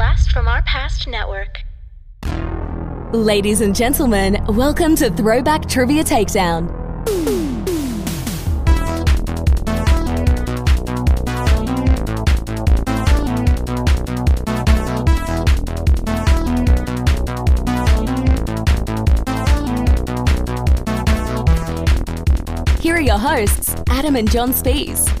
Blast from Our Past Network. Ladies and gentlemen, welcome to Throwback Trivia Takedown. Here are your hosts, Adam and John Spees.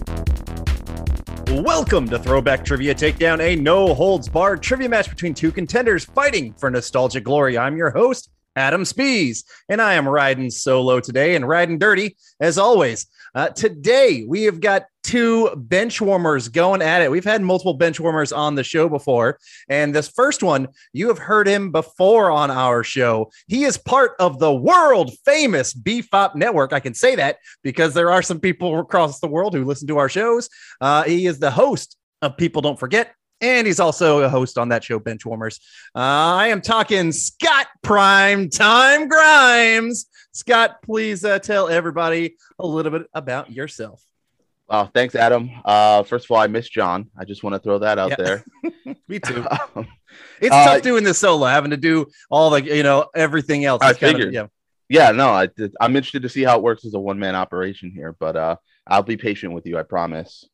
Welcome to Throwback Trivia Takedown, a no holds barred trivia match between two contenders fighting for nostalgic glory. I'm your host, Adam Spees, and I am riding solo today and riding dirty as always. Uh, today, we have got two bench warmers going at it. We've had multiple bench warmers on the show before. And this first one, you have heard him before on our show. He is part of the world famous BFOP network. I can say that because there are some people across the world who listen to our shows. Uh, he is the host of People Don't Forget. And he's also a host on that show, Benchwarmers. Uh, I am talking Scott Prime Time Grimes. Scott, please uh, tell everybody a little bit about yourself. Oh, thanks, Adam. Uh, first of all, I miss John. I just want to throw that out Yeah. there. Me too. Um, It's Uh, tough doing this solo, having to do all the, you know, everything else. I kind of- figured. yeah. yeah, no, I, I'm interested to see how it works as a one man operation here, but uh, I'll be patient with you. I promise.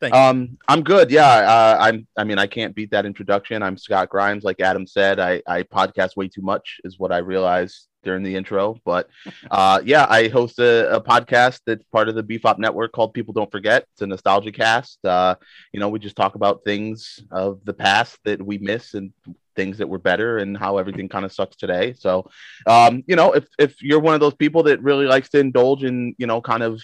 Thank. Um, I'm good. Yeah, uh, I'm. I mean, I can't beat that introduction. I'm Scott Grimes. Like Adam said, I I podcast way too much, is what I realized during the intro. But uh, yeah, I host a, a podcast that's part of the BFOP network called People Don't Forget. It's a nostalgia cast. Uh, you know, we just talk about things of the past that we miss and things that were better and how everything kind of sucks today. So, um, you know, if if you're one of those people that really likes to indulge in, you know, kind of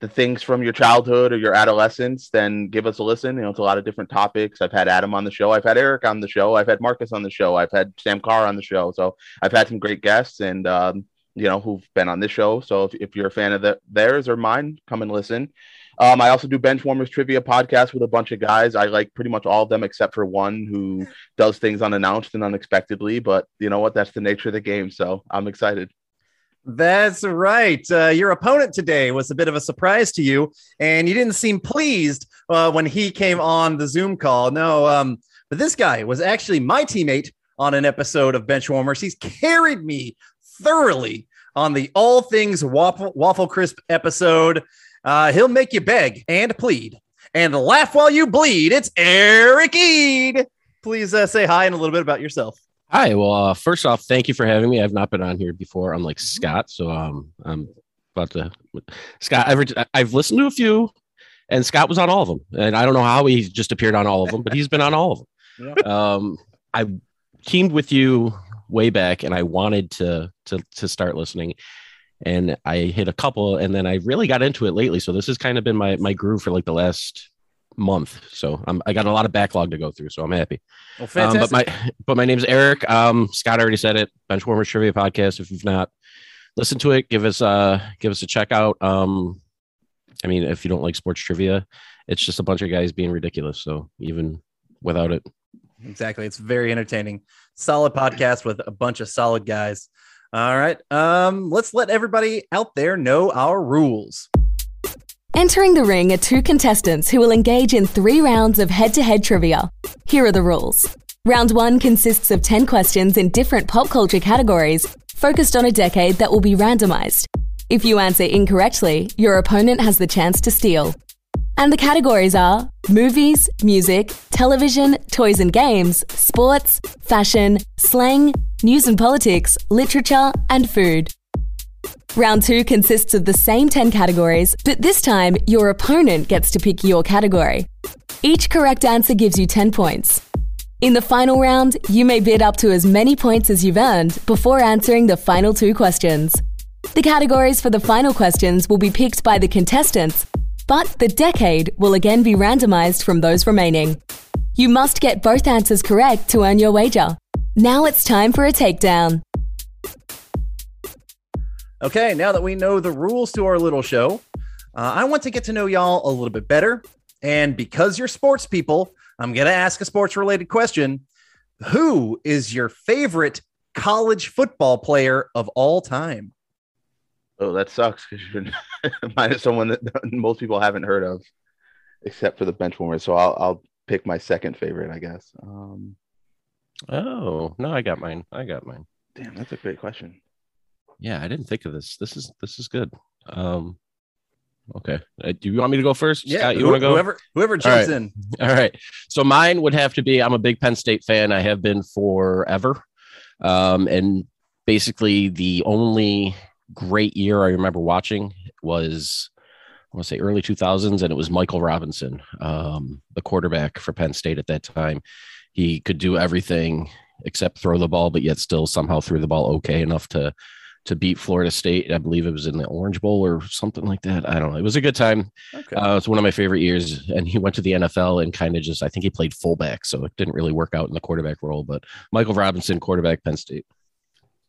the things from your childhood or your adolescence, then give us a listen. You know, it's a lot of different topics. I've had Adam on the show. I've had Eric on the show. I've had Marcus on the show. I've had Sam Carr on the show. So I've had some great guests and, um, you know, who've been on this show. So if, if you're a fan of the, theirs or mine, come and listen. Um, I also do Benchwarmers Trivia podcast with a bunch of guys. I like pretty much all of them except for one who does things unannounced and unexpectedly. But you know what? That's the nature of the game. So I'm excited. That's right. Uh, your opponent today was a bit of a surprise to you, and you didn't seem pleased uh, when he came on the Zoom call. No, um, but this guy was actually my teammate on an episode of Benchwarmers. He's carried me thoroughly on the All Things Waffle, Waffle Crisp episode. Uh, he'll make you beg and plead and laugh while you bleed. It's Eric Ead. Please uh, say hi and a little bit about yourself. Hi. Well, uh, first off, thank you for having me. I've not been on here before, unlike Scott. So um, I'm about to Scott. I've I've listened to a few, and Scott was on all of them. And I don't know how he just appeared on all of them, but he's been on all of them. Um, I teamed with you way back, and I wanted to to to start listening. And I hit a couple, and then I really got into it lately. So this has kind of been my my groove for like the last month. So I'm, I got a lot of backlog to go through. So I'm happy. Well, Um, fantastic. but my but my name's Eric. Um, Scott already said it. Benchwarmers Trivia Podcast. If you've not listened to it, give us uh give us a check out. Um, I mean, if you don't like sports trivia, it's just a bunch of guys being ridiculous. So even without it, Exactly. It's very entertaining. Solid podcast with a bunch of solid guys. All right. Um, let's let everybody out there know our rules. Entering the ring are two contestants who will engage in three rounds of head to head trivia. Here are the rules. Round one consists of 10 questions in different pop culture categories, focused on a decade that will be randomized. If you answer incorrectly, your opponent has the chance to steal. And the categories are movies, music, television, toys and games, sports, fashion, slang, news and politics, literature, and food. Round two consists of the same 10 categories, but this time your opponent gets to pick your category. Each correct answer gives you 10 points. In the final round, you may bid up to as many points as you've earned before answering the final two questions. The categories for the final questions will be picked by the contestants, but the decade will again be randomized from those remaining. You must get both answers correct to earn your wager. Now it's time for a takedown. Okay, now that we know the rules to our little show, uh, I want to get to know y'all a little bit better. And because you're sports people, I'm going to ask a sports related question. Who is your favorite college football player of all time? Oh, that sucks because you're mine is someone that most people haven't heard of, except for the bench warmers. So I'll I'll pick my second favorite, I guess. Um, Oh no, I got mine. I got mine. Damn, that's a great question. Yeah, I didn't think of this. This is this is good. Um, okay. Uh, do you want me to go first? Yeah, Scott, you want to go? Whoever whoever jumps right. in. All right. So mine would have to be I'm a big Penn State fan. I have been forever. Um, and basically the only great year I remember watching was I want to say early 2000s, and it was Michael Robinson, um, the quarterback for Penn State at that time. He could do everything except throw the ball, but yet still somehow threw the ball okay enough to to beat Florida State. I believe it was in the Orange Bowl or something like that. I don't know. It was a good time. Okay. Uh, it's one of my favorite years, and he went to the NFL and kind of just I think he played fullback, so it didn't really work out in the quarterback role. But Michael Robinson, quarterback, Penn State.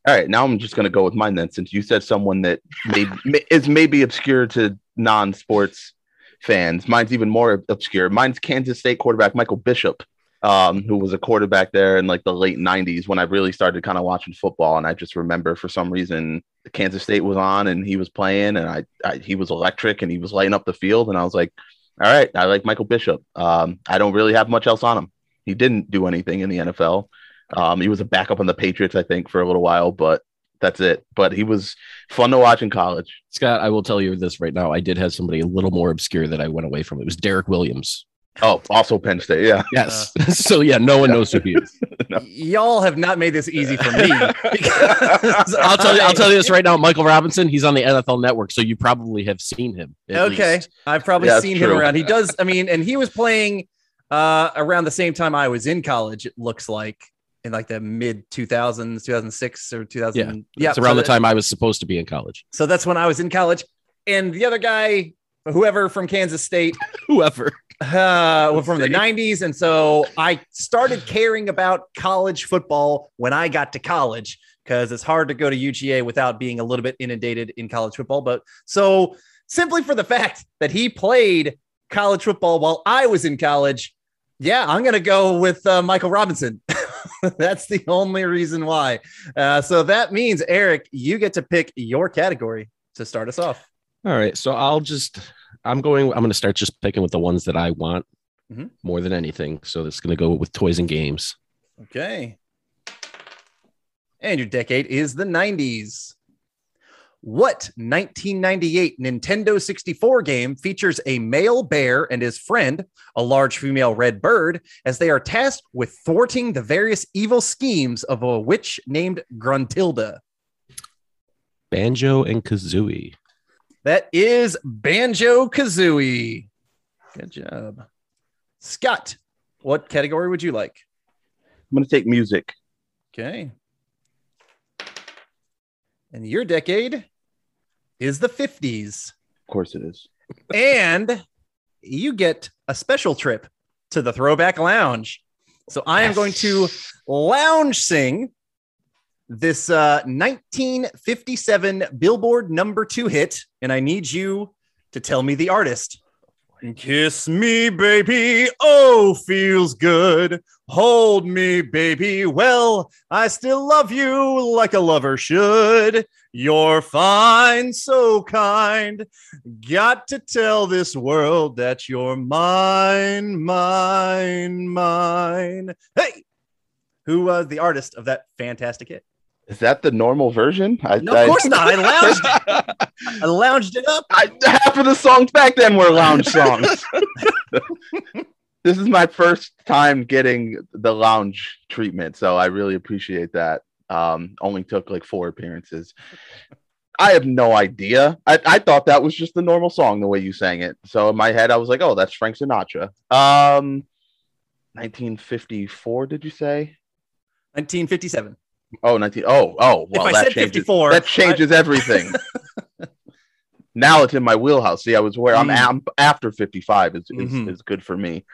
All right, now I'm just going to go with mine then, since you said someone that may, may, is maybe obscure to non-sports fans. Mine's even more obscure. Mine's Kansas State quarterback Michael Bishop, um, who was a quarterback there in like the late '90s when I really started kind of watching football, and I just remember for some reason Kansas State was on and he was playing, and I, I he was electric and he was lighting up the field, and I was like, all right, I like Michael Bishop. Um, I don't really have much else on him. He didn't do anything in the NFL. Um, he was a backup on the Patriots, I think, for a little while, but that's it. But he was fun to watch in college. Scott, I will tell you this right now. I did have somebody a little more obscure that I went away from. It was Derrick Williams. Oh, also Penn State. Yeah. Yes. so yeah, no one knows who he is. Y'all have not made this easy for me. because I'll tell you. I'll tell you this right now. Michael Robinson. He's on the NFL Network, so you probably have seen him. Okay, least. I've probably Yeah, that's seen him around. He does. I mean, and he was playing uh, around the same time I was in college. It looks like in like the mid 2000s, 2006 or 2000. Yeah, It's around so the that- time I was supposed to be in college. So that's when I was in college. And the other guy, whoever from Kansas State, Whoever. uh, from the 90s. And so I started caring about college football when I got to college because it's hard to go to UGA without being a little bit inundated in college football. But so simply for the fact that he played college football while I was in college, yeah, I'm going to go with uh, Michael Robinson. That's the only reason why. Uh, so that means, Eric, you get to pick your category to start us off. All right. So I'll just. I'm going. I'm going to start just picking with the ones that I want Mhm. more than anything. So it's going to go with toys and games. Okay. And your decade is the 90s. What 1998 Nintendo 64 game features a male bear and his friend, a large female red bird, as they are tasked with thwarting the various evil schemes of a witch named Gruntilda? Banjo and Kazooie. That is Banjo Kazooie. Good job. Scott, what category would you like? I'm going to take music. Okay. And your decade is the 50s. Of course it is. and you get a special trip to the Throwback Lounge. So I am going to lounge sing this uh, 1957 Billboard number two hit, and I need you to tell me the artist. Kiss me, baby. Oh, feels good. Hold me, baby. Well, I still love you like a lover should. You're fine, so kind. Got to tell this world that you're mine, mine, mine. Hey, who was the artist of that fantastic hit? Is that the normal version? I, No, I- of course not. I lounged, I lounged it up. I, half of the songs back then were lounge songs. this is my first time getting the lounge treatment, so I really appreciate that. Um, only took like four appearances. I have no idea. I, I thought that was just the normal song the way you sang it. So in my head, I was like, "Oh, that's Frank Sinatra." Um, 1954. Did you say? 1957. Oh, 19. Oh, oh. Well, if I that said changes, 54, that changes everything. now it's in my wheelhouse. See, I was where I'm, Mm. am after 55 is, is, Mhm. is good for me.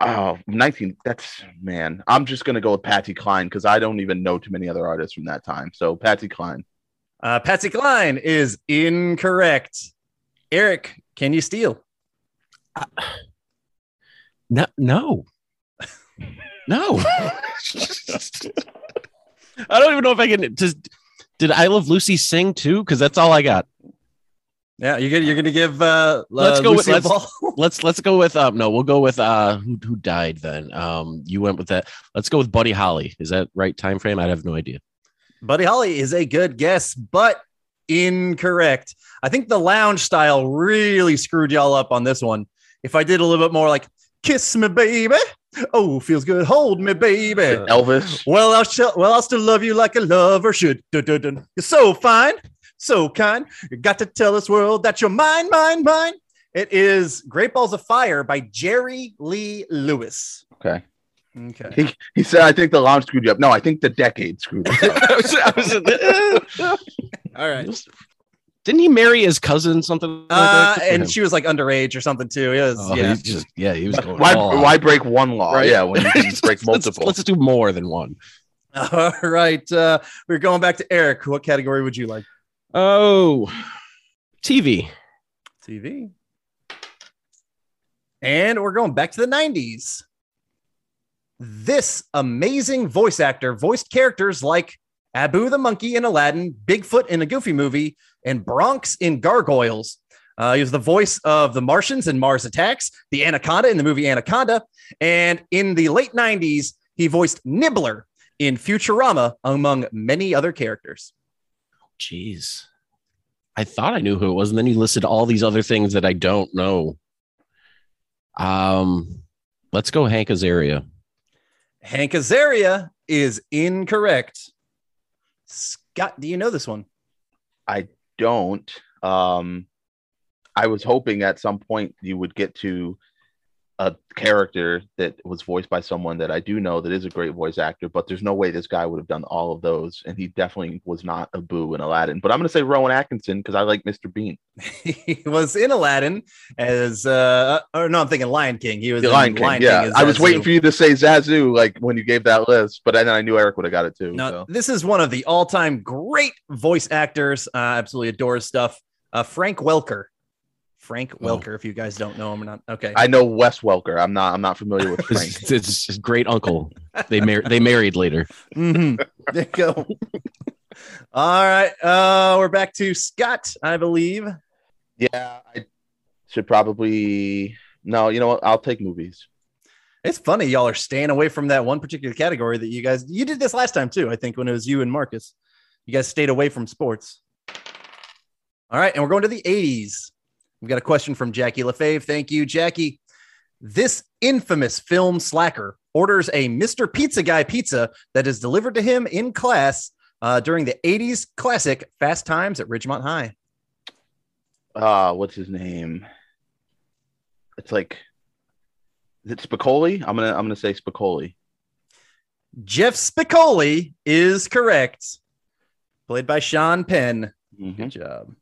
Oh, 19. That's man. I'm just gonna go with Patsy Cline because I don't even know too many other artists from that time. So Patsy Cline. Uh, Patsy Cline is incorrect. Eric, can you steal? No, no, no. I don't even know if I can. Just did I Love Lucy sing too? Because that's all I got. Yeah, you're gonna you're gonna give uh Let's uh, go with- let's- Let's let's go with um no, we'll go with uh who who died then. Um you went with that. Let's go with Buddy Holly. Is that right time frame? I have no idea. Buddy Holly is a good guess, but incorrect. I think the lounge style really screwed y'all up on this one. If I did a little bit more like kiss me, baby. Oh, feels good. Hold me, baby. Elvis. Well, I'll still, well, I'll still love you like a lover should. Dun, dun, dun. You're so fine, so kind. You got to tell this world that you're mine, mine, mine. It is Great Balls of Fire by Jerry Lee Lewis. Okay. Okay. He, he said, I think the lounge screwed you up. No, I think the decade screwed us up. I was- I was- All right. Didn't he marry his cousin? Something like Uh, that? Good and him. she was like underage or something too. He was, Oh, yeah. he's just yeah, he was going why, all why break one law? Right? Yeah, when you can break Let's- multiple. Let's, do more than one. All right. Uh, we're going back to Eric. What category would you like? Oh, TV. TV. And we're going back to the 90s. This amazing voice actor voiced characters like Abu the monkey in Aladdin, Bigfoot in a Goofy movie, and Bronx in Gargoyles. Uh, he was the voice of the Martians in Mars Attacks, the Anaconda in the movie Anaconda, and in the late 90s, he voiced Nibbler in Futurama, among many other characters. Jeez, I thought I knew who it was, and then you listed all these other things that I don't know. Um, let's go Hank Azaria. Hank Azaria is incorrect. Scott, do you know this one? Don't. Um, I was hoping at some point you would get to a character that was voiced by someone that I do know that is a great voice actor, but there's no way this guy would have done all of those, and he definitely was not Abu in Aladdin. But I'm going to say Rowan Atkinson because I like Mr. Bean. he was in Aladdin as uh or no, I'm thinking Lion King. He was Lion King. yeah, as I was waiting for you to say Zazu like when you gave that list, but then I knew Eric would have got it too. No, so. this is one of the all-time great voice actors. Uh, absolutely adore his stuff. Uh, Frank Welker. Frank Oh. Welker. If you guys don't know him or not, okay. I know Wes Welker. I'm not. I'm not familiar with Frank. It's, it's his great uncle. They mar- they married later. Mhm. There you go. All right, uh, we're back to Scott, I believe. yeah, I should probably. No, you know what? I'll take movies. It's funny y'all are staying away from that one particular category that you guys you did this last time too. I think when it was you and Marcus, you guys stayed away from sports. All right, and we're going to the 80s. We've got a question from Jackie LaFave. Thank you, Jackie. This infamous film slacker orders a Mr. Pizza Guy pizza that is delivered to him in class uh, during the 80s classic Fast Times at Ridgemont High. Uh, what's his name? It's like. Is it Spicoli? I'm gonna. I'm gonna say Spicoli. Jeff Spicoli is correct. Played by Sean Penn. Mhm. Good job.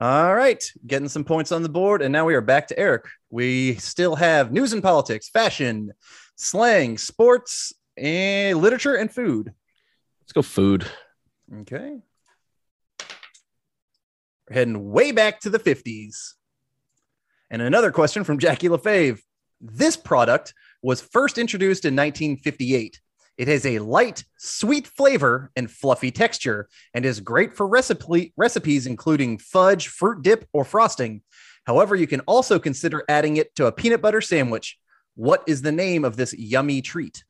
All right, getting some points on the board. And now we are back to Eric. We still have news and politics, fashion, slang, sports, and literature and food. Let's go food. Okay. We're heading way back to the 50s. And another question from Jackie LaFave. This product was first introduced in 1958. It has a light, sweet flavor and fluffy texture and is great for recipe, recipes including fudge, fruit dip, or frosting. However, you can also consider adding it to a peanut butter sandwich. What is the name of this yummy treat?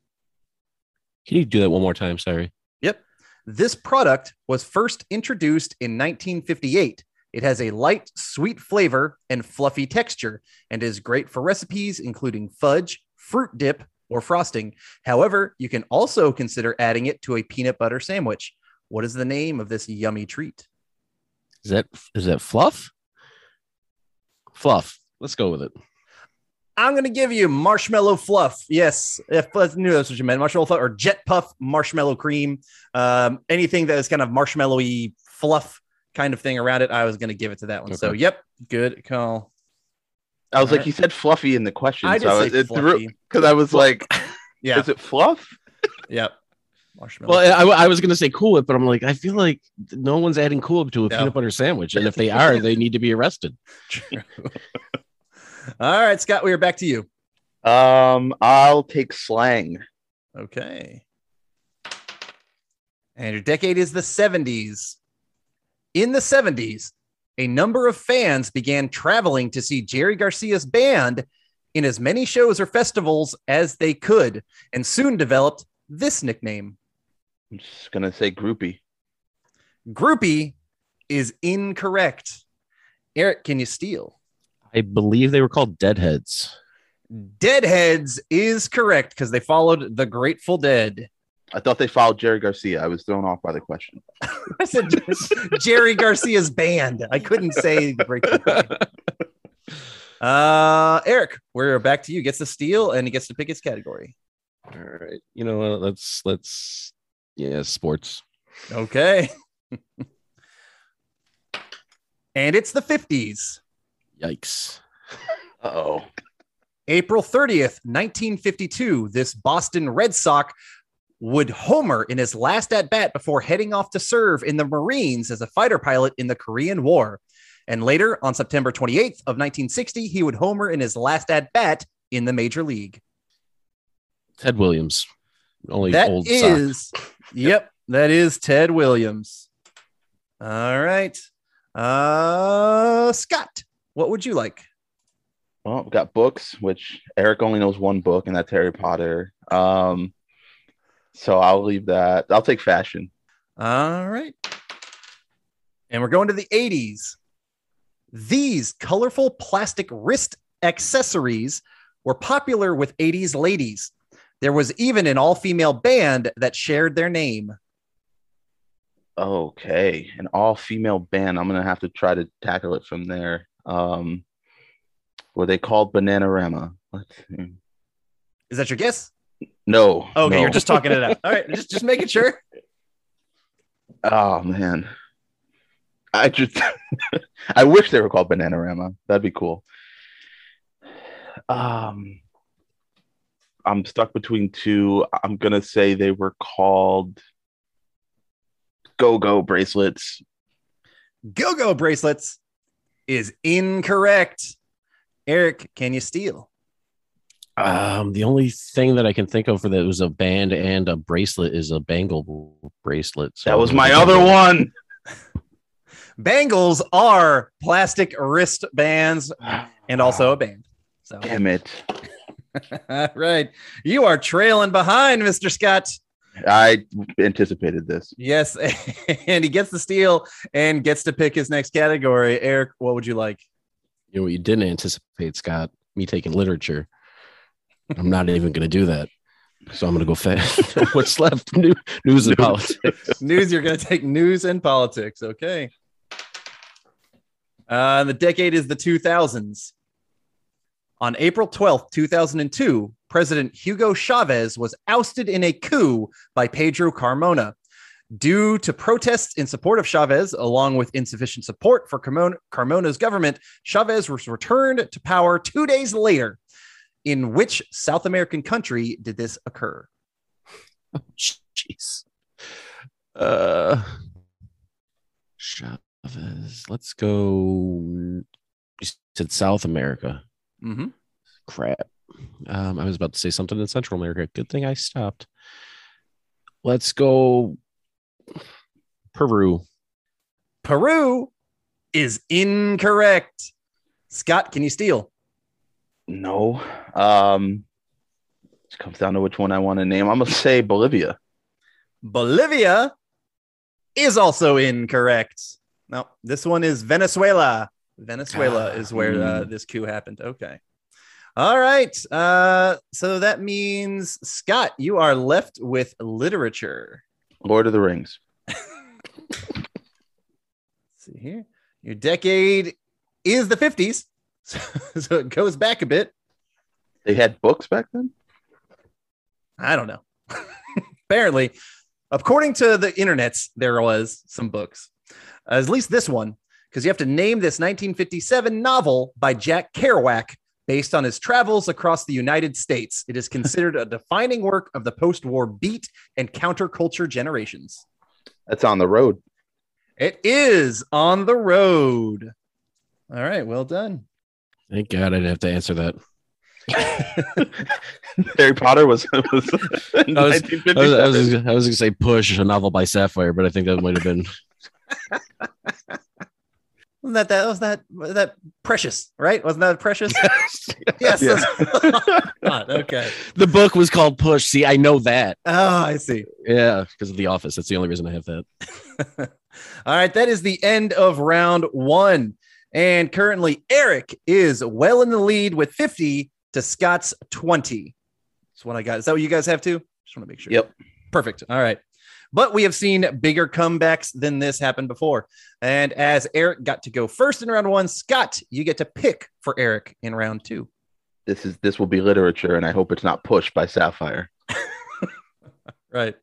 Can you do that one more time? Sorry. Yep. This product was first introduced in 1958. It has a light, sweet flavor and fluffy texture and is great for recipes including fudge, fruit dip, or frosting. However, you can also consider adding it to a peanut butter sandwich. What is the name of this yummy treat? Is that is that fluff? Fluff. Let's go with it. I'm going to give you marshmallow fluff. Yes, if I knew that's what you meant, marshmallow fluff or jet puff marshmallow cream. Um, anything that is kind of marshmallowy fluff kind of thing around it, I was going to give it to that one. So, yep, good call. I was All like, right. he said fluffy in the question, I so I was, say it fluffy. because I was like, Yeah, is it fluff? yep. Marshmallow. Well, I, I was gonna say Cool Whip, but I'm like, I feel like no one's adding Cool Whip to a No. peanut butter sandwich, and if they are, they need to be arrested. True. All right, Scott, we are back to you. Um, I'll take slang. Okay. And your decade is the 70s. In the 70s, a number of fans began traveling to see Jerry Garcia's band in as many shows or festivals as they could, and soon developed this nickname. I'm just gonna say groupie. Groupie is incorrect. Eric, can you steal? I believe they were called Deadheads. Deadheads is correct because they followed the Grateful Dead. I thought they followed Jerry Garcia. I was thrown off by the question. I said Jerry Garcia's band. I couldn't say Grateful Dead. Uh, Eric, we're back to you. Gets the steal and he gets to pick his category. All right. You know what? Let's let's yeah, sports. Okay. and it's the 50s. Yikes. Oh, April 30th, 1952, this Boston Red Sox would homer in his last at bat before heading off to serve in the Marines as a fighter pilot in the Korean War. And later, on September 28th of 1960, he would homer in his last at bat in the major league. Ted Williams. Only That old sock. is, yep, that is Ted Williams. All right. Uh, Scott, what would you like? well, we've got books, which Eric only knows one book, and that's Harry Potter. Um, so I'll leave that. I'll take fashion. All right. And we're going to the 80s. These colorful plastic wrist accessories were popular with 80s ladies. There was even an all female band that shared their name. Okay, an all-female band. I'm gonna have to try to tackle it from there. Um, were they called Bananarama? Let's see. Is that your guess? No. Okay, no. you're just talking it out. All right, just just making sure. Oh man, I just I wish they were called Bananarama. That'd be cool. Um, I'm stuck between two. I'm gonna say they were called Go Go bracelets. Go go bracelets is incorrect. Eric, can you steal? Um, the only thing that I can think of for that was a band and a bracelet is a bangle bracelet. So That was my other one. Bangles are plastic wristbands and also a band. So, Damn it! all right. You are trailing behind, Mr. Scott. I anticipated this. Yes. And he gets the steal and gets to pick his next category. Eric, what would you like? You know what you didn't anticipate, Scott? Me taking literature. I'm not even going to do that. So I'm going to go fast. What's left? New, news and politics. news. You're going to take news and politics. Okay. Uh, the decade is the 2000s. On April 12th, 2002, President Hugo Chavez was ousted in a coup by Pedro Carmona. Due to protests in support of Chavez, along with insufficient support for Carmona's government, Chavez was returned to power two days later. In which South American country did this occur? Jeez. Uh, Chavez. Let's go. You said South America. Mm-hmm. Crap. Um, I was about to say something in Central America. Good thing I stopped. Let's go. Peru. Peru is incorrect. Scott, can you steal? No. Um, it comes down to which one I want to name. I'm gonna say Bolivia. Bolivia is also incorrect. No, this one is Venezuela. Venezuela Ah, is where uh, hmm. this coup happened. Okay. All right. Uh, so that means, Scott, you are left with literature. Lord of the Rings. Let's see here. Your decade is the 50s. so it goes back a bit. They had books back then. I don't know. Apparently, according to the internets, there was some books. Uh, at least this one, because you have to name this 1957 novel by Jack Kerouac based on his travels across the United States. It is considered a defining work of the post-war beat and counterculture generations. That's on the road. It is on the road. All right, well done. Thank God I didn't have to answer that. Harry Potter was, was, I was- I was, I was, I was going to say Push, a novel by Sapphire, but I think that might have been. Wasn't that that was that that precious, right? Wasn't that precious? yes. Yeah. God, okay. the book was called Push. See, I know that. Oh, I see. Yeah, because of The Office. That's the only reason I have that. All right, that is the end of round one. And currently, Eric is well in the lead with 50 to Scott's 20. That's what I got. Is that what you guys have too? Just want to make sure. Yep. Perfect. All right. But we have seen bigger comebacks than this happen before. And as Eric got to go first in round one, Scott, you get to pick for Eric in round two. This is this will be literature, and I hope it's not pushed by Sapphire. Right.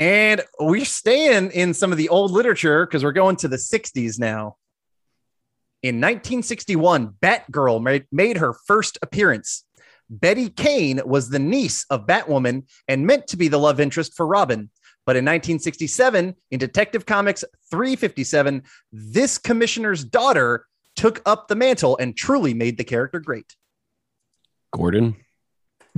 And we're staying in some of the old literature because we're going to the 60s now. In 1961, Batgirl made, made her first appearance. Betty Kane was the niece of Batwoman and meant to be the love interest for Robin. But in 1967, in Detective Comics 357, this commissioner's daughter took up the mantle and truly made the character great. Gordon.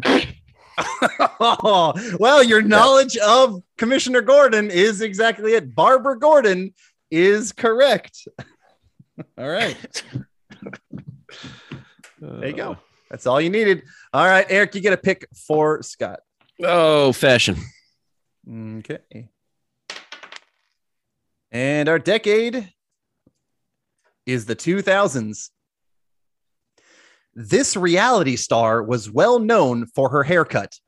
Oh, well, your knowledge of Commissioner Gordon is exactly it. Barbara Gordon is correct. All right. There you go. Uh, That's all you needed. All right, Eric, you get a pick for Scott. Oh, fashion. Okay. And our decade is the 2000s. This reality star was well known for her haircut.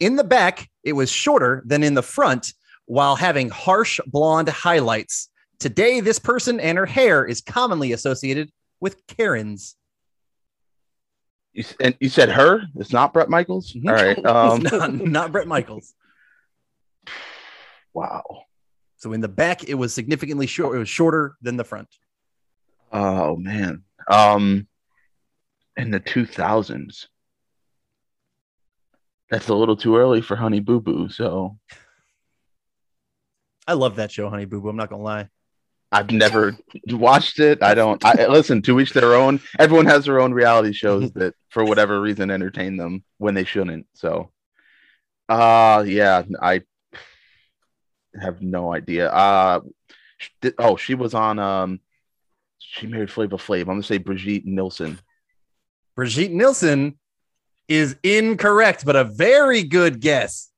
In the back, it was shorter than in the front, while having harsh blonde highlights. Today, this person and her hair is commonly associated with Karens. You, and you said her? It's not Bret Michaels. Mhm. All right. Um, not, not Bret Michaels. wow. So in the back, it was significantly short. It was shorter than the front. Oh man. Um, in the two thousands. That's a little too early for Honey Boo Boo. So I love that show, Honey Boo Boo. I'm not gonna lie. I've never watched it. I don't. I listen. To each their own. Everyone has their own reality shows that, for whatever reason, entertain them when they shouldn't. So, uh yeah, I have no idea. Uh, oh, she was on. Um, she married Flavor Flav. I'm gonna say Brigitte Nielsen. Brigitte Nielsen is incorrect, but a very good guess.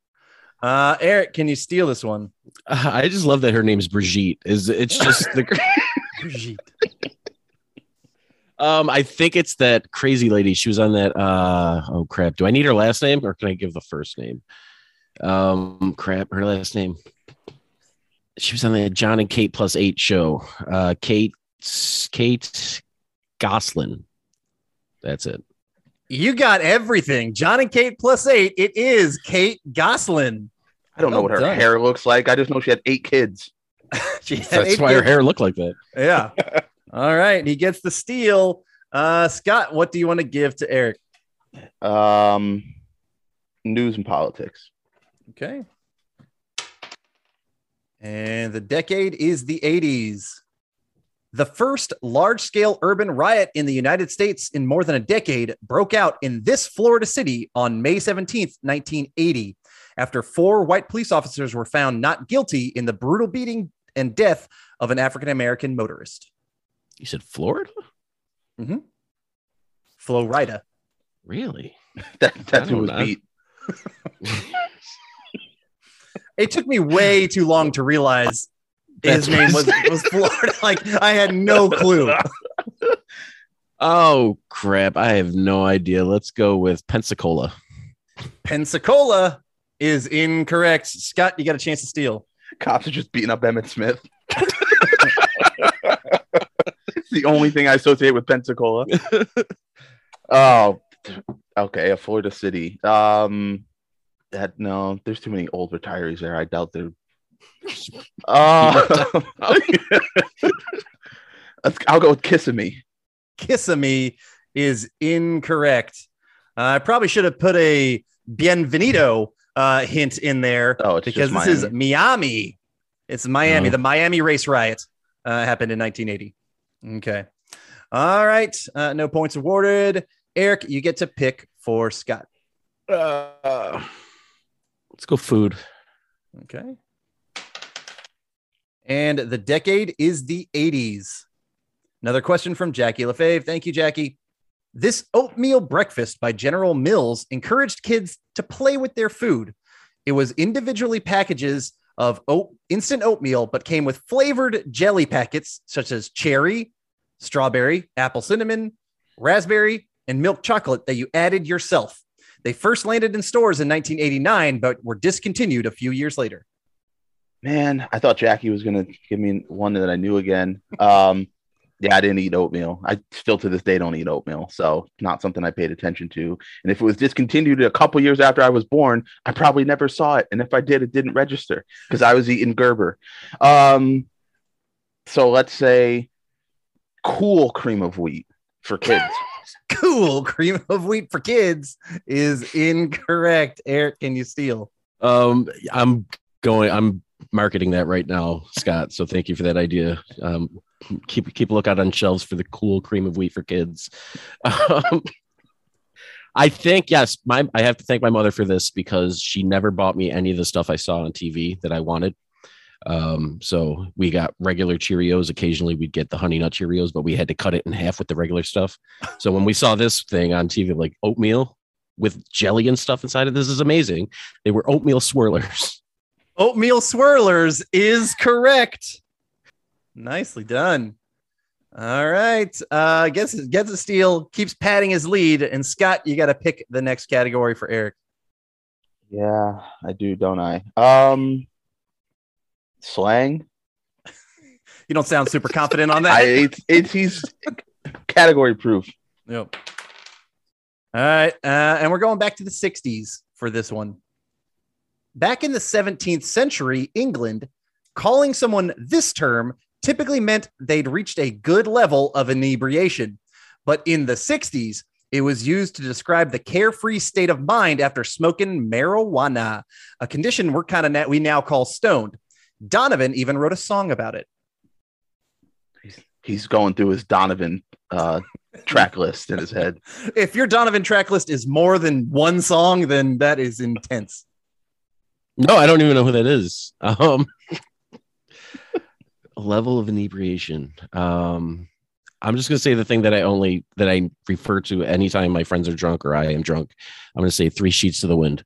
Uh, Eric, can you steal this one? I just love that her name is Brigitte. Is it's just the Brigitte. um I think it's that crazy lady. She was on that uh oh crap. Do I need her last name or can I give the first name? Um crap, her last name. She was on the John and Kate plus eight show. Uh Kate Kate Gosselin. That's it. You got everything. John and Kate plus eight. It is Kate Gosselin. I don't know what her done. hair looks like. I just know she had eight kids. She had That's eight why her hair looked like that. Yeah. All right. He gets the steal. Uh, Scott, what do you want to give to Eric? Um, news and politics. Okay. And the decade is the 80s. The first large scale urban riot in the United States in more than a decade broke out in this Florida city on May 17th, 1980, after four white police officers were found not guilty in the brutal beating and death of an African American motorist. You said Florida? Mhm. Florida. Really? That, that's I who was know. beat. It took me way too long to realize his name was, was Florida. Like I had no clue. Oh crap! I have no idea. Let's go with Pensacola. Pensacola is incorrect. Scott, you got a chance to steal. Cops are just beating up Emmitt Smith. it's the only thing I associate with Pensacola. oh, okay, a Florida city. Um, that no, there's too many old retirees there. I doubt they're. Uh, let's- I'll go with Kissimmee. Kissimmee is incorrect. Uh, I probably should have put a bienvenido uh, hint in there Oh, it's because just this Miami. is Miami. It's Miami. Oh. The Miami race riot uh, happened in 1980. Okay. All right. Uh, no points awarded. Eric, you get to pick for Scott. Uh, let's go food. Okay. And the decade is the 80s. Another question from Jackie LaFave. Thank you, Jackie. This oatmeal breakfast by General Mills encouraged kids to play with their food. It was individually packages of oat, instant oatmeal, but came with flavored jelly packets such as cherry, strawberry, apple cinnamon, raspberry, and milk chocolate that you added yourself. They first landed in stores in 1989, but were discontinued a few years later. Man, I thought Jackie was gonna give me one that I knew again. Um, yeah, I didn't eat oatmeal. I still to this day don't eat oatmeal, so not something I paid attention to. And if it was discontinued a couple years after I was born, I probably never saw it. And if I did, it didn't register because I was eating Gerber. Um, so let's say cool cream of wheat for kids. Cool cream of wheat for kids is incorrect. Eric, can you steal? Um, I'm going. I'm marketing that right now, Scott. So thank you for that idea. Um, keep keep a lookout on shelves for the cool cream of wheat for kids. Um, I think yes, my I have to thank my mother for this because she never bought me any of the stuff I saw on TV that I wanted. Um, so we got regular Cheerios. Occasionally we'd get the honey nut Cheerios, but we had to cut it in half with the regular stuff. So when we saw this thing on TV, like oatmeal with jelly and stuff inside of this is amazing. They were oatmeal swirlers. Oatmeal swirlers is correct. Nicely done. All right. Uh gets gets a steal, keeps padding his lead. And Scott, you got to pick the next category for Eric. Yeah, I do, don't I? Um, slang. You don't sound super confident on that. I it's, it's he's category proof. Yep. All right. Uh, and we're going back to the 60s for this one. Back in the 17th century, England, calling someone this term typically meant they'd reached a good level of inebriation. But in the 60s, it was used to describe the carefree state of mind after smoking marijuana, a condition we're kind of na- we now call stoned. Donovan even wrote a song about it. He's going through his Donovan uh, track list in his head. If your Donovan track list is more than one song, then that is intense. No, I don't even know who that is. Um, level of inebriation. Um, I'm just gonna say the thing that I only that I refer to anytime my friends are drunk or I am drunk. I'm gonna say three sheets to the wind.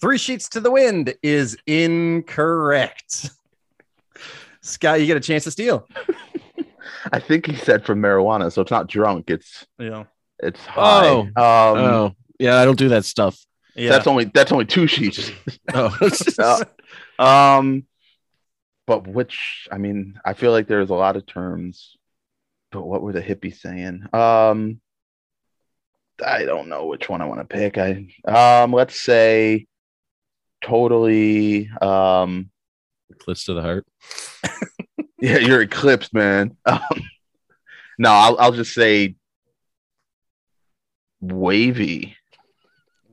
Three sheets to the wind is incorrect. Scott, you get a chance to steal. I think he said from marijuana, so it's not drunk. It's Yeah. it's high. Oh. um, oh, yeah, I don't do that stuff. Yeah. that's only that's only two sheets. Oh, Uh, um, but which I mean, I feel like there's a lot of terms. But what were the hippies saying? Um, I don't know which one I want to pick. I um, let's say totally. Um, close to the heart. yeah, you're eclipsed, man. Um, no, I'll I'll just say wavy,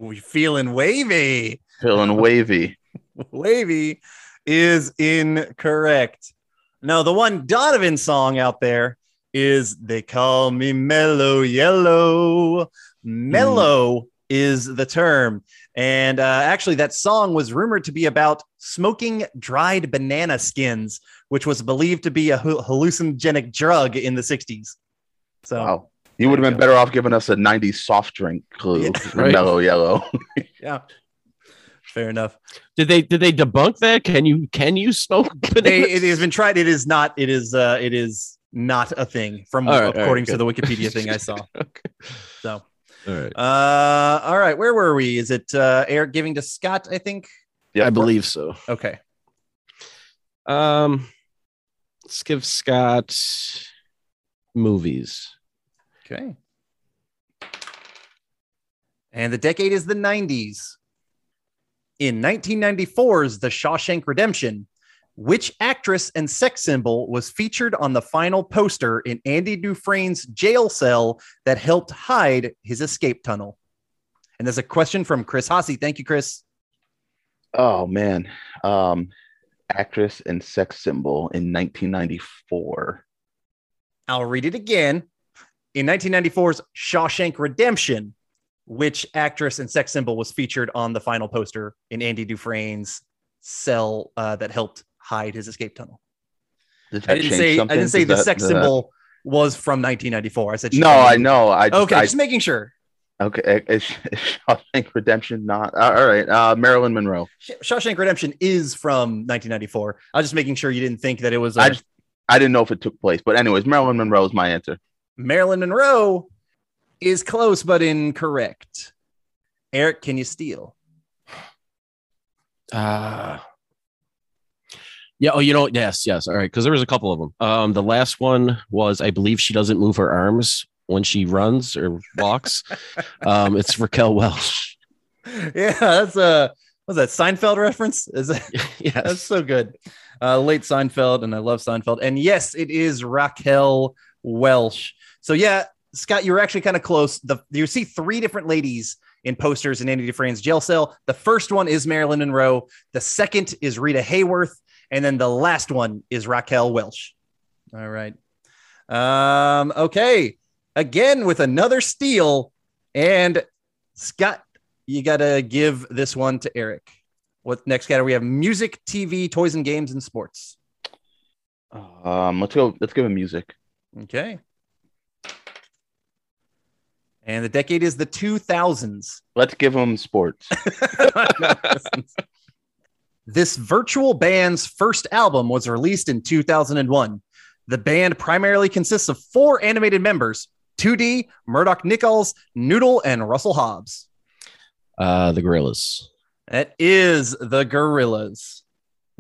we feeling wavy. feeling wavy. Wavy is incorrect. No, the one Donovan song out there is They Call Me Mellow Yellow. Mellow is the term. And uh, actually, that song was rumored to be about smoking dried banana skins, which was believed to be a hallucinogenic drug in the 60s. So, Wow. You would have been better off giving us a 90s soft drink clue. Yeah, right. Mellow yellow. yeah, fair enough. Did they did they debunk that? Can you can you smoke? they, it has been tried. It is not. It is. Uh, it is not a thing from All right, all right, according to the Wikipedia thing I saw. Okay. So, All right. uh, all right, where were we? Is it uh, Eric giving to Scott? I think. Yeah, I believe so. Okay. Um, let's give Scott movies. Okay. And the decade is the 90s. In 1994's The Shawshank Redemption, which actress and sex symbol was featured on the final poster in Andy Dufresne's jail cell that helped hide his escape tunnel? And there's a question from Chris Hasse. Thank you, Chris. Oh man. Um actress and sex symbol in 1994. I'll read it again. In 1994's Shawshank Redemption, which actress and sex symbol was featured on the final poster in Andy Dufresne's cell uh, that helped hide his escape tunnel. Does I didn't say I didn't say Does the that- sex that- symbol was from 1994. I said No, I know. I Okay, I, just making sure. okay. Is, is Shawshank Redemption not? Uh, all right. Uh, Marilyn Monroe. Shawshank Redemption is from 1994. I was just making sure you didn't think that it was. I A, just- I didn't know if it took place, but anyways, Marilyn Monroe is my answer. Marilyn Monroe is close but incorrect. Eric, can you steal? Uh, yeah. Oh, you know, yes, yes. All right. Because there was a couple of them. Um, the last one was, I believe she doesn't move her arms when she runs or walks. um, it's Raquel Welch. Yeah, that's a was that Seinfeld reference? Is that yeah? that's so good? Uh, late Seinfeld, and I love Seinfeld. And yes, it is Raquel Welch. So yeah, Scott, you were actually kind of close. The you see three different ladies in posters in Andy Dufresne's jail cell. The first one is Marilyn Monroe. The second is Rita Hayworth, and then the last one is Raquel Welch. All right. Um, okay. Again with another steal. And Scott, you gotta give this one to Eric. What next category? We have music, TV, toys and games, and sports. Um, let's go. Let's go him music. Okay. And the decade is the 2000s. Let's give them sports. this virtual band's first album was released in 2001. The band primarily consists of four animated members 2D, Murdoc Niccals, Noodle, and Russell Hobbs. Uh, the Gorillaz. That is the Gorillaz.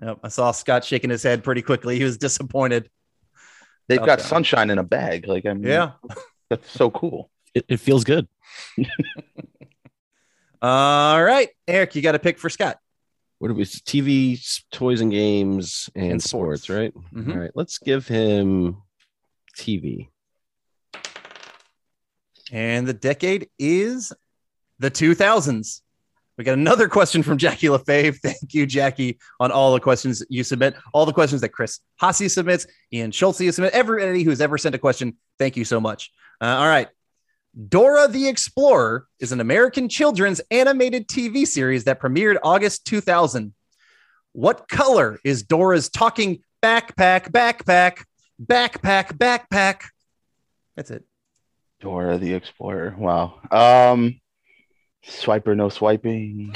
Yep, I saw Scott shaking his head pretty quickly. He was disappointed. They've got Okay. sunshine in a bag. Like I mean, Yeah. that's so cool. It, it feels good. All right. Eric, you got a pick for Scott. What are we? TV, toys and games, and, And sports. sports. right? Mhm. All right. Let's give him TV. And the decade is the 2000s. We got another question from Jackie LaFave. Thank you, Jackie, on all the questions you submit, all the questions that Chris Hasse submits, Ian Schultze submit, everybody who's ever sent a question. Thank you so much. Uh, all right. Dora the Explorer is an American children's animated TV series that premiered August 2000. What color is Dora's talking backpack, backpack, backpack, backpack? That's it. Dora the Explorer. Wow. Um, swiper, no swiping.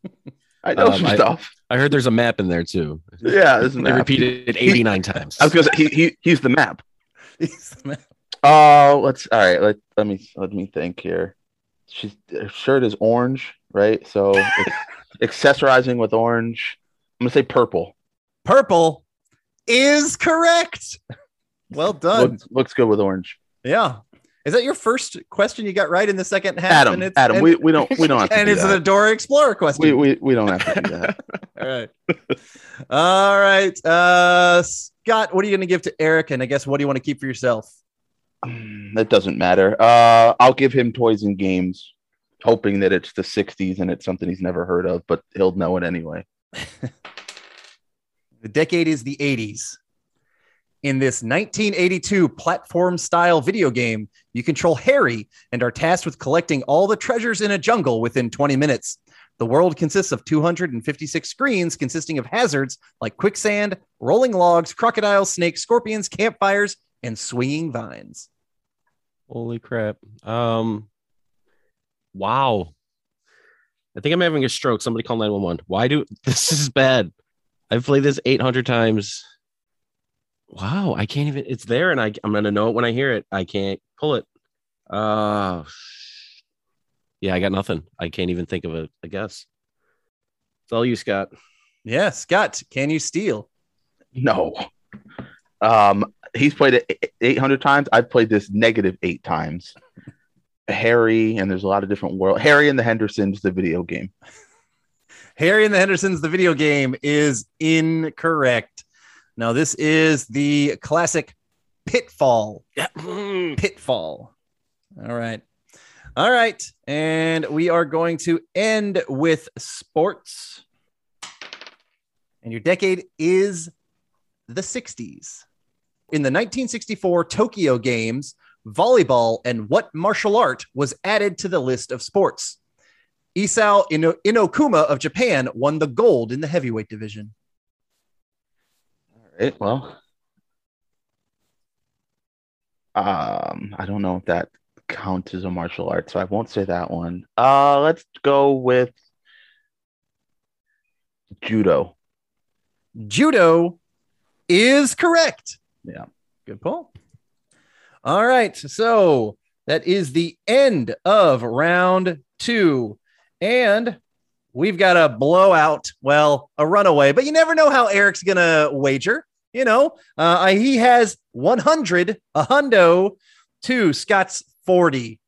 I know Um, some I- stuff. I heard there's a map in there too. Yeah, isn't They repeated it 89 times. I was gonna say he, he he's the map. He's the man. Oh, let's all right. Let let me let me think here. She's her shirt is orange, right? So accessorizing with orange. I'm gonna say purple. Purple is correct. Well done. Looks, looks good with orange. yeah. Is that your first question you got right in the second half? Adam, And it's- Adam, and- we, we don't we don't have to and it's that. the Dora Explorer question. we, we we don't have to do that. All right. All right. Uh, Scott, what are you going to give to Eric? And I guess what do you want to keep for yourself? Mm, that doesn't matter. Uh, I'll give him toys and games, hoping that it's the '60s and it's something he's never heard of, but he'll know it anyway. The decade is the 80s. In this 1982 platform style video game, you control Harry and are tasked with collecting all the treasures in a jungle within 20 minutes. The world consists of 256 screens consisting of hazards like quicksand, rolling logs, crocodiles, snakes, scorpions, campfires, and swinging vines. Holy crap. Um wow. I think I'm having a stroke. Somebody call 911. Why do this is bad? I've played this 800 times. Wow, I can't even it's there and I I'm going to know it when I hear it. I can't pull it. Uh Yeah, I got nothing. I can't even think of a, a guess. It's all you, Scott. Yeah, Scott, can you steal? No. Um, he's played it 800 times. I've played this negative eight times. Harry, and there's a lot of different world. Harry and the Hendersons, the video game. Harry and the Hendersons, the video game, is incorrect. Now, this is the classic Pitfall. Yeah. Mm-hmm. Pitfall. All right. All right. And we are going to end with sports. And your decade is the 60s. In the 1964 Tokyo Games, volleyball and what martial art was added to the list of sports? Isao Ino- Inokuma of Japan won the gold in the heavyweight division. Right. Well, um, I don't know if that counts as a martial art, so I won't say that one. Uh, let's go with judo. Judo is correct. Yeah. Good pull. All right. So that is the end of round two. And we've got a blowout, well, a runaway, but you never know how Eric's going to wager. You know, uh, he has 100, a hundo to Scott's 40,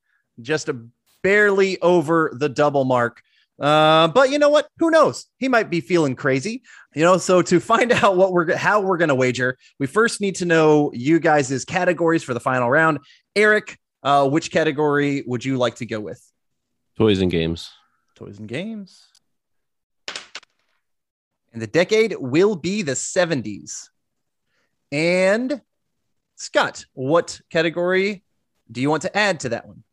just a barely over the double mark. Uh, but you know what? Who knows? He might be feeling crazy. You know, so to find out what we're how we're gonna wager, we first need to know you guys' categories for the final round. Eric, uh, which category would you like to go with? Toys and games. Toys and games. And the decade will be the 70s. And Scott, what category do you want to add to that one?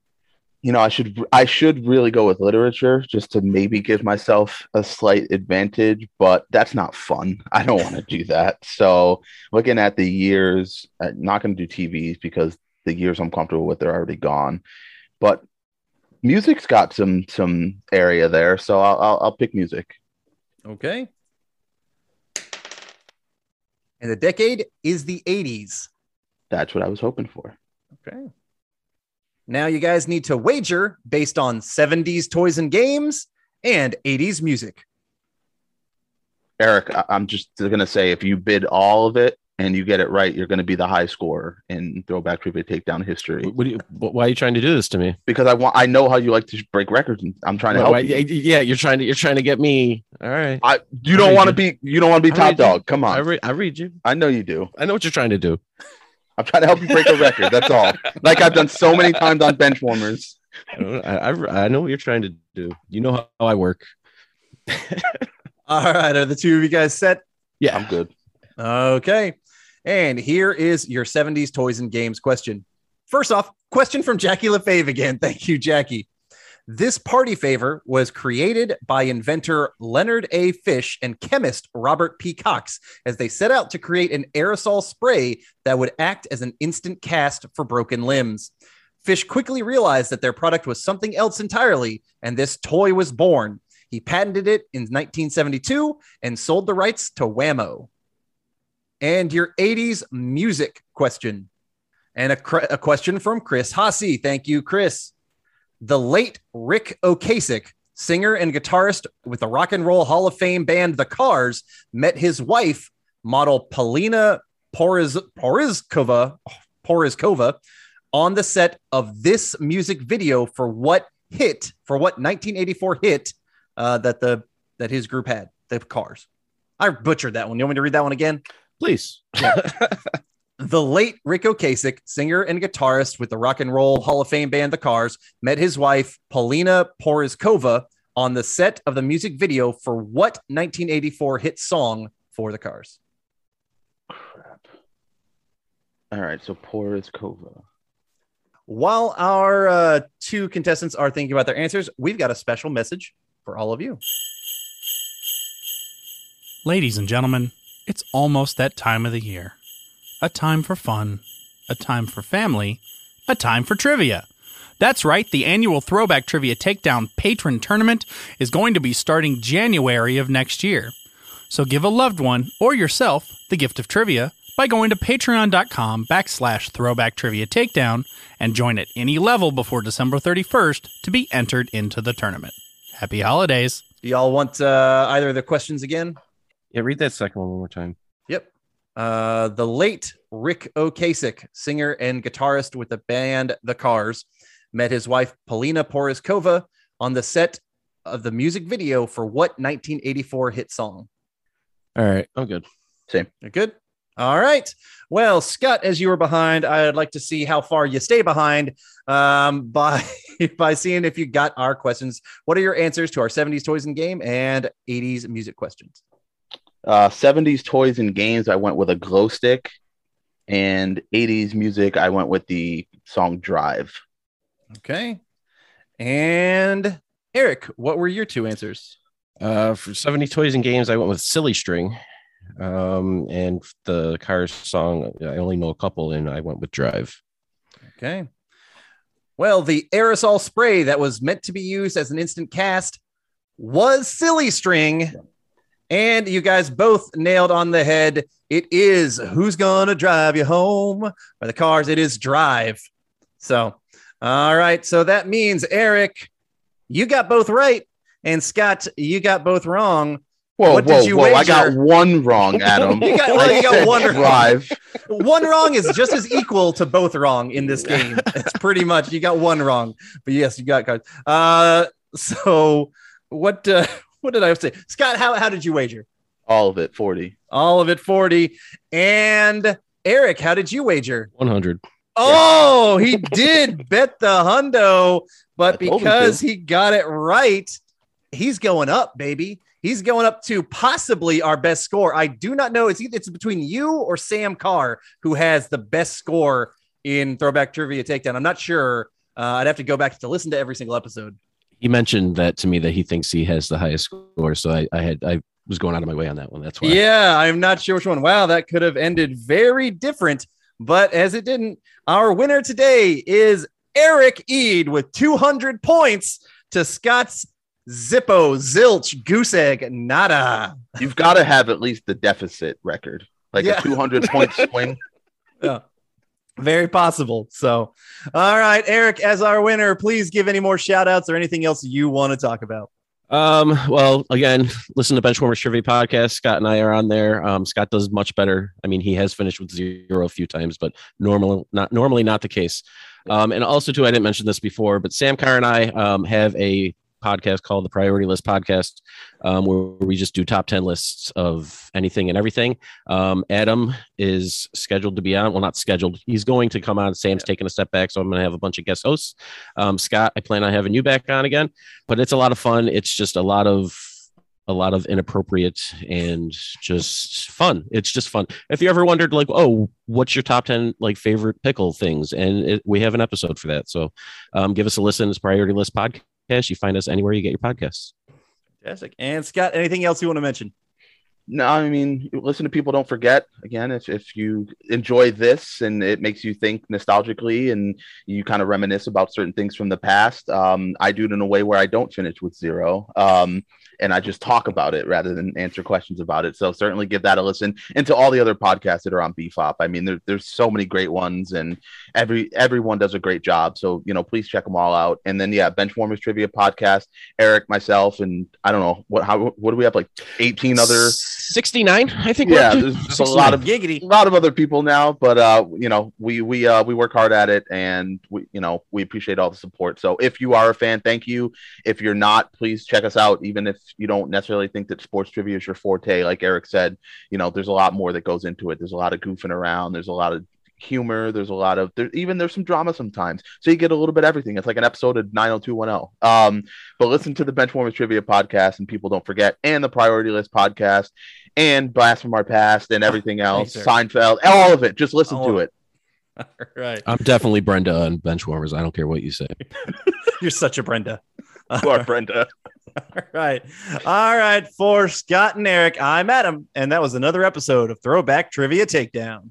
you know, I should I should really go with literature just to maybe give myself a slight advantage, but that's not fun. I don't want to do that. So, looking at the years, I'm uh, not going to do TVs because the years I'm comfortable with they're already gone. But music's got some some area there, so I'll I'll, I'll pick music. Okay. And the decade is the 80s. That's what I was hoping for. Okay. Now you guys need to wager based on 70s toys and games and 80s music. Eric, I'm just going to say if you bid all of it and you get it right, you're going to be the high scorer in throwback trivia takedown history. What do you, why are you trying to do this to me? Because I want I know how you like to break records and I'm trying to help why, you. Yeah, you're trying to you're trying to get me. All right. I you don't want to be you don't want to be top dog. Come on. I, re- I read you. I know you do. I know what you're trying to do. I'm trying to help you break a record. That's all. Like I've done so many times on bench warmers. I, I, I know what you're trying to do. You know how, how I work. all right. Are the two of you guys set? Yeah, I'm good. Okay. And here is your 70s toys and games question. First off, question from Jackie LaFave again. Thank you, Jackie. This party favor was created by inventor Leonard A. Fish and chemist Robert P. Cox as they set out to create an aerosol spray that would act as an instant cast for broken limbs. Fish quickly realized that their product was something else entirely, and this toy was born. He patented it in 1972 and sold the rights to Wham-O. And your 80s music question. And a, a question from Chris Hasse. Thank you, Chris. The late Ric Ocasek, singer and guitarist with the Rock and Roll Hall of Fame band The Cars, met his wife, model Paulina Poriz- Porizkova, Porizkova, on the set of this music video for what hit, for what 1984 hit uh, that the that his group had, The Cars. I butchered that one. You want me to read that one again? Please. The late Ric Ocasek, singer and guitarist with the Rock and Roll Hall of Fame band The Cars, met his wife, Paulina Porizkova, on the set of the music video for what 1984 hit song for The Cars? Crap. All right, so Porizkova. While our uh, two contestants are thinking about their answers, we've got a special message for all of you. Ladies and gentlemen, it's almost that time of the year a time for fun, a time for family, a time for trivia. That's right, the annual Throwback Trivia Takedown Patron Tournament is going to be starting January of next year. So give a loved one or yourself the gift of trivia by going to patreon.com backslash throwback trivia takedown and join at any level before December 31st to be entered into the tournament. Happy holidays. Do y'all want uh, either of the questions again? Yeah, read that second one one more time. Yep. Uh, the late Ric Ocasek, singer and guitarist with the band The Cars, met his wife Paulina Porizkova on the set of the music video for what 1984 hit song? All right, I'm good. Same. You're good. All right. Well, Scott, as you were behind, I'd like to see how far you stay behind um, by by seeing if you got our questions. What are your answers to our 70s toys and game and 80s music questions? Uh, 70s toys and games, I went with a glow stick. And 80s music, I went with the song Drive. Okay. And Eric, what were your two answers? Uh, for 70 toys and games, I went with Silly String. Um, and the Cars song, I only know a couple, and I went with Drive. Okay. Well, the aerosol spray that was meant to be used as an instant cast was Silly String. And you guys both nailed on the head. It is Who's Gonna Drive You Home by the Cars. It is Drive. So, all right. So that means, Eric, you got both right. And Scott, you got both wrong. Whoa, What did whoa, you whoa! I got one wrong, Adam. You got- well, you got one wrong. drive. one wrong is just as equal to both wrong in this game. It's pretty much you got one wrong, but yes, you got cards. Uh, so what? Uh, what did I say, Scott? How how did you wager? All of it, forty. All of it forty, and Eric, how did you wager? 100. Oh, he did bet the hundo, but I because he got it right, he's going up, baby. He's going up to possibly our best score. I do not know. It's either it's between you or Sam Carr who has the best score in Throwback Trivia Takedown. I'm not sure. Uh, I'd have to go back to listen to every single episode. He mentioned that to me that he thinks he has the highest score. So I, I had, I was going out of my way on that one. That's why. Yeah, I'm not sure which one. Wow, that could have ended very different, but as it didn't, our winner today is Eric Ead with 200 points to Scott's Zippo Zilch Goose Egg Nada. You've got to have at least the deficit record, like Yeah. a two hundred point swing. Yeah. Very possible. So, all right, Eric, as our winner, please give any more shout outs or anything else you want to talk about. Um, well, again, listen to Benchwarmers Trivia Podcast. Scott and I are on there. Um, Scott does much better. I mean, he has finished with zero a few times, but normal, not normally not the case. Um, and also too, I didn't mention this before, but Sam Carr and I um, have a podcast called the Priority List Podcast, um, where we just do top 10 lists of anything and everything. Um, Adam is scheduled to be on. Well, not scheduled. He's going to come on. Sam's taking a step back. So I'm going to have a bunch of guest hosts. Um, Scott, I plan on having you back on again, but it's a lot of fun. It's just a lot of, a lot of inappropriate and just fun. It's just fun. If you ever wondered, like, oh, what's your top 10 like favorite pickle things? And it, we have an episode for that. So um, give us a listen. It's Priority List Podcast. You find us anywhere you get your podcasts. Fantastic. And Scott, anything else you want to mention? No, I mean, listen to people. Don't forget. Again, if if you enjoy this and it makes you think nostalgically and you kind of reminisce about certain things from the past, um, I do it in a way where I don't finish with zero, um, and I just talk about it rather than answer questions about it. So certainly give that a listen. And to all the other podcasts that are on BFOP, I mean, there, there's so many great ones, and every everyone does a great job. So you know, please check them all out. And then yeah, Benchwarmers Trivia Podcast, Eric, myself, and I don't know what how what do we have like 18 other 69, I think. yeah there's, there's a lot of Giggity. a lot of other people now but uh you know we we uh we work hard at it and we you know we appreciate all the support so if you are a fan thank you if you're not please check us out even if you don't necessarily think that sports trivia is your forte like eric said you know there's a lot more that goes into it there's a lot of goofing around there's a lot of humor there's a lot of there even there's some drama sometimes so you get a little bit of everything it's like an episode of 90210 um but listen to the benchwarmers trivia podcast and people don't forget and the priority list podcast and blast from our past and everything else sir. seinfeld all of it just listen All to of it All right. I'm definitely Brenda on Benchwarmers. I don't care what you say. You're such a Brenda. you are brenda All right. All right. For Scott and Eric, I'm Adam. And that was another episode of Throwback Trivia Takedown.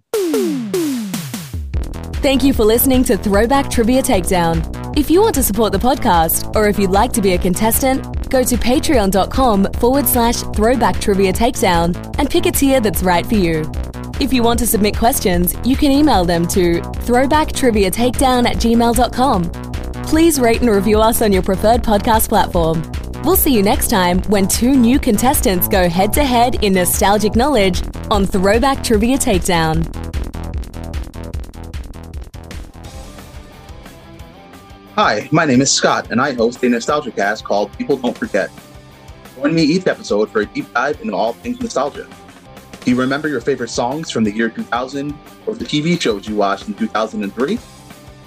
Thank you for listening to Throwback Trivia Takedown. If you want to support the podcast, or if you'd like to be a contestant, go to patreon.com forward slash throwback trivia takedown and pick a tier that's right for you. If you want to submit questions, you can email them to throwbacktriviatakedown at gmail.com. Please rate and review us on your preferred podcast platform. We'll see you next time when two new contestants go head to head in nostalgic knowledge on Throwback Trivia Takedown. Hi, my name is Scott, and I host a nostalgia cast called People Don't Forget. Join me each episode for a deep dive into all things nostalgia. Do you remember your favorite songs from the year 2000 or the TV shows you watched in 2003? If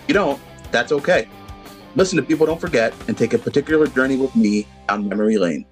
you don't, that's okay. Listen to People Don't Forget and take a particular journey with me down memory lane.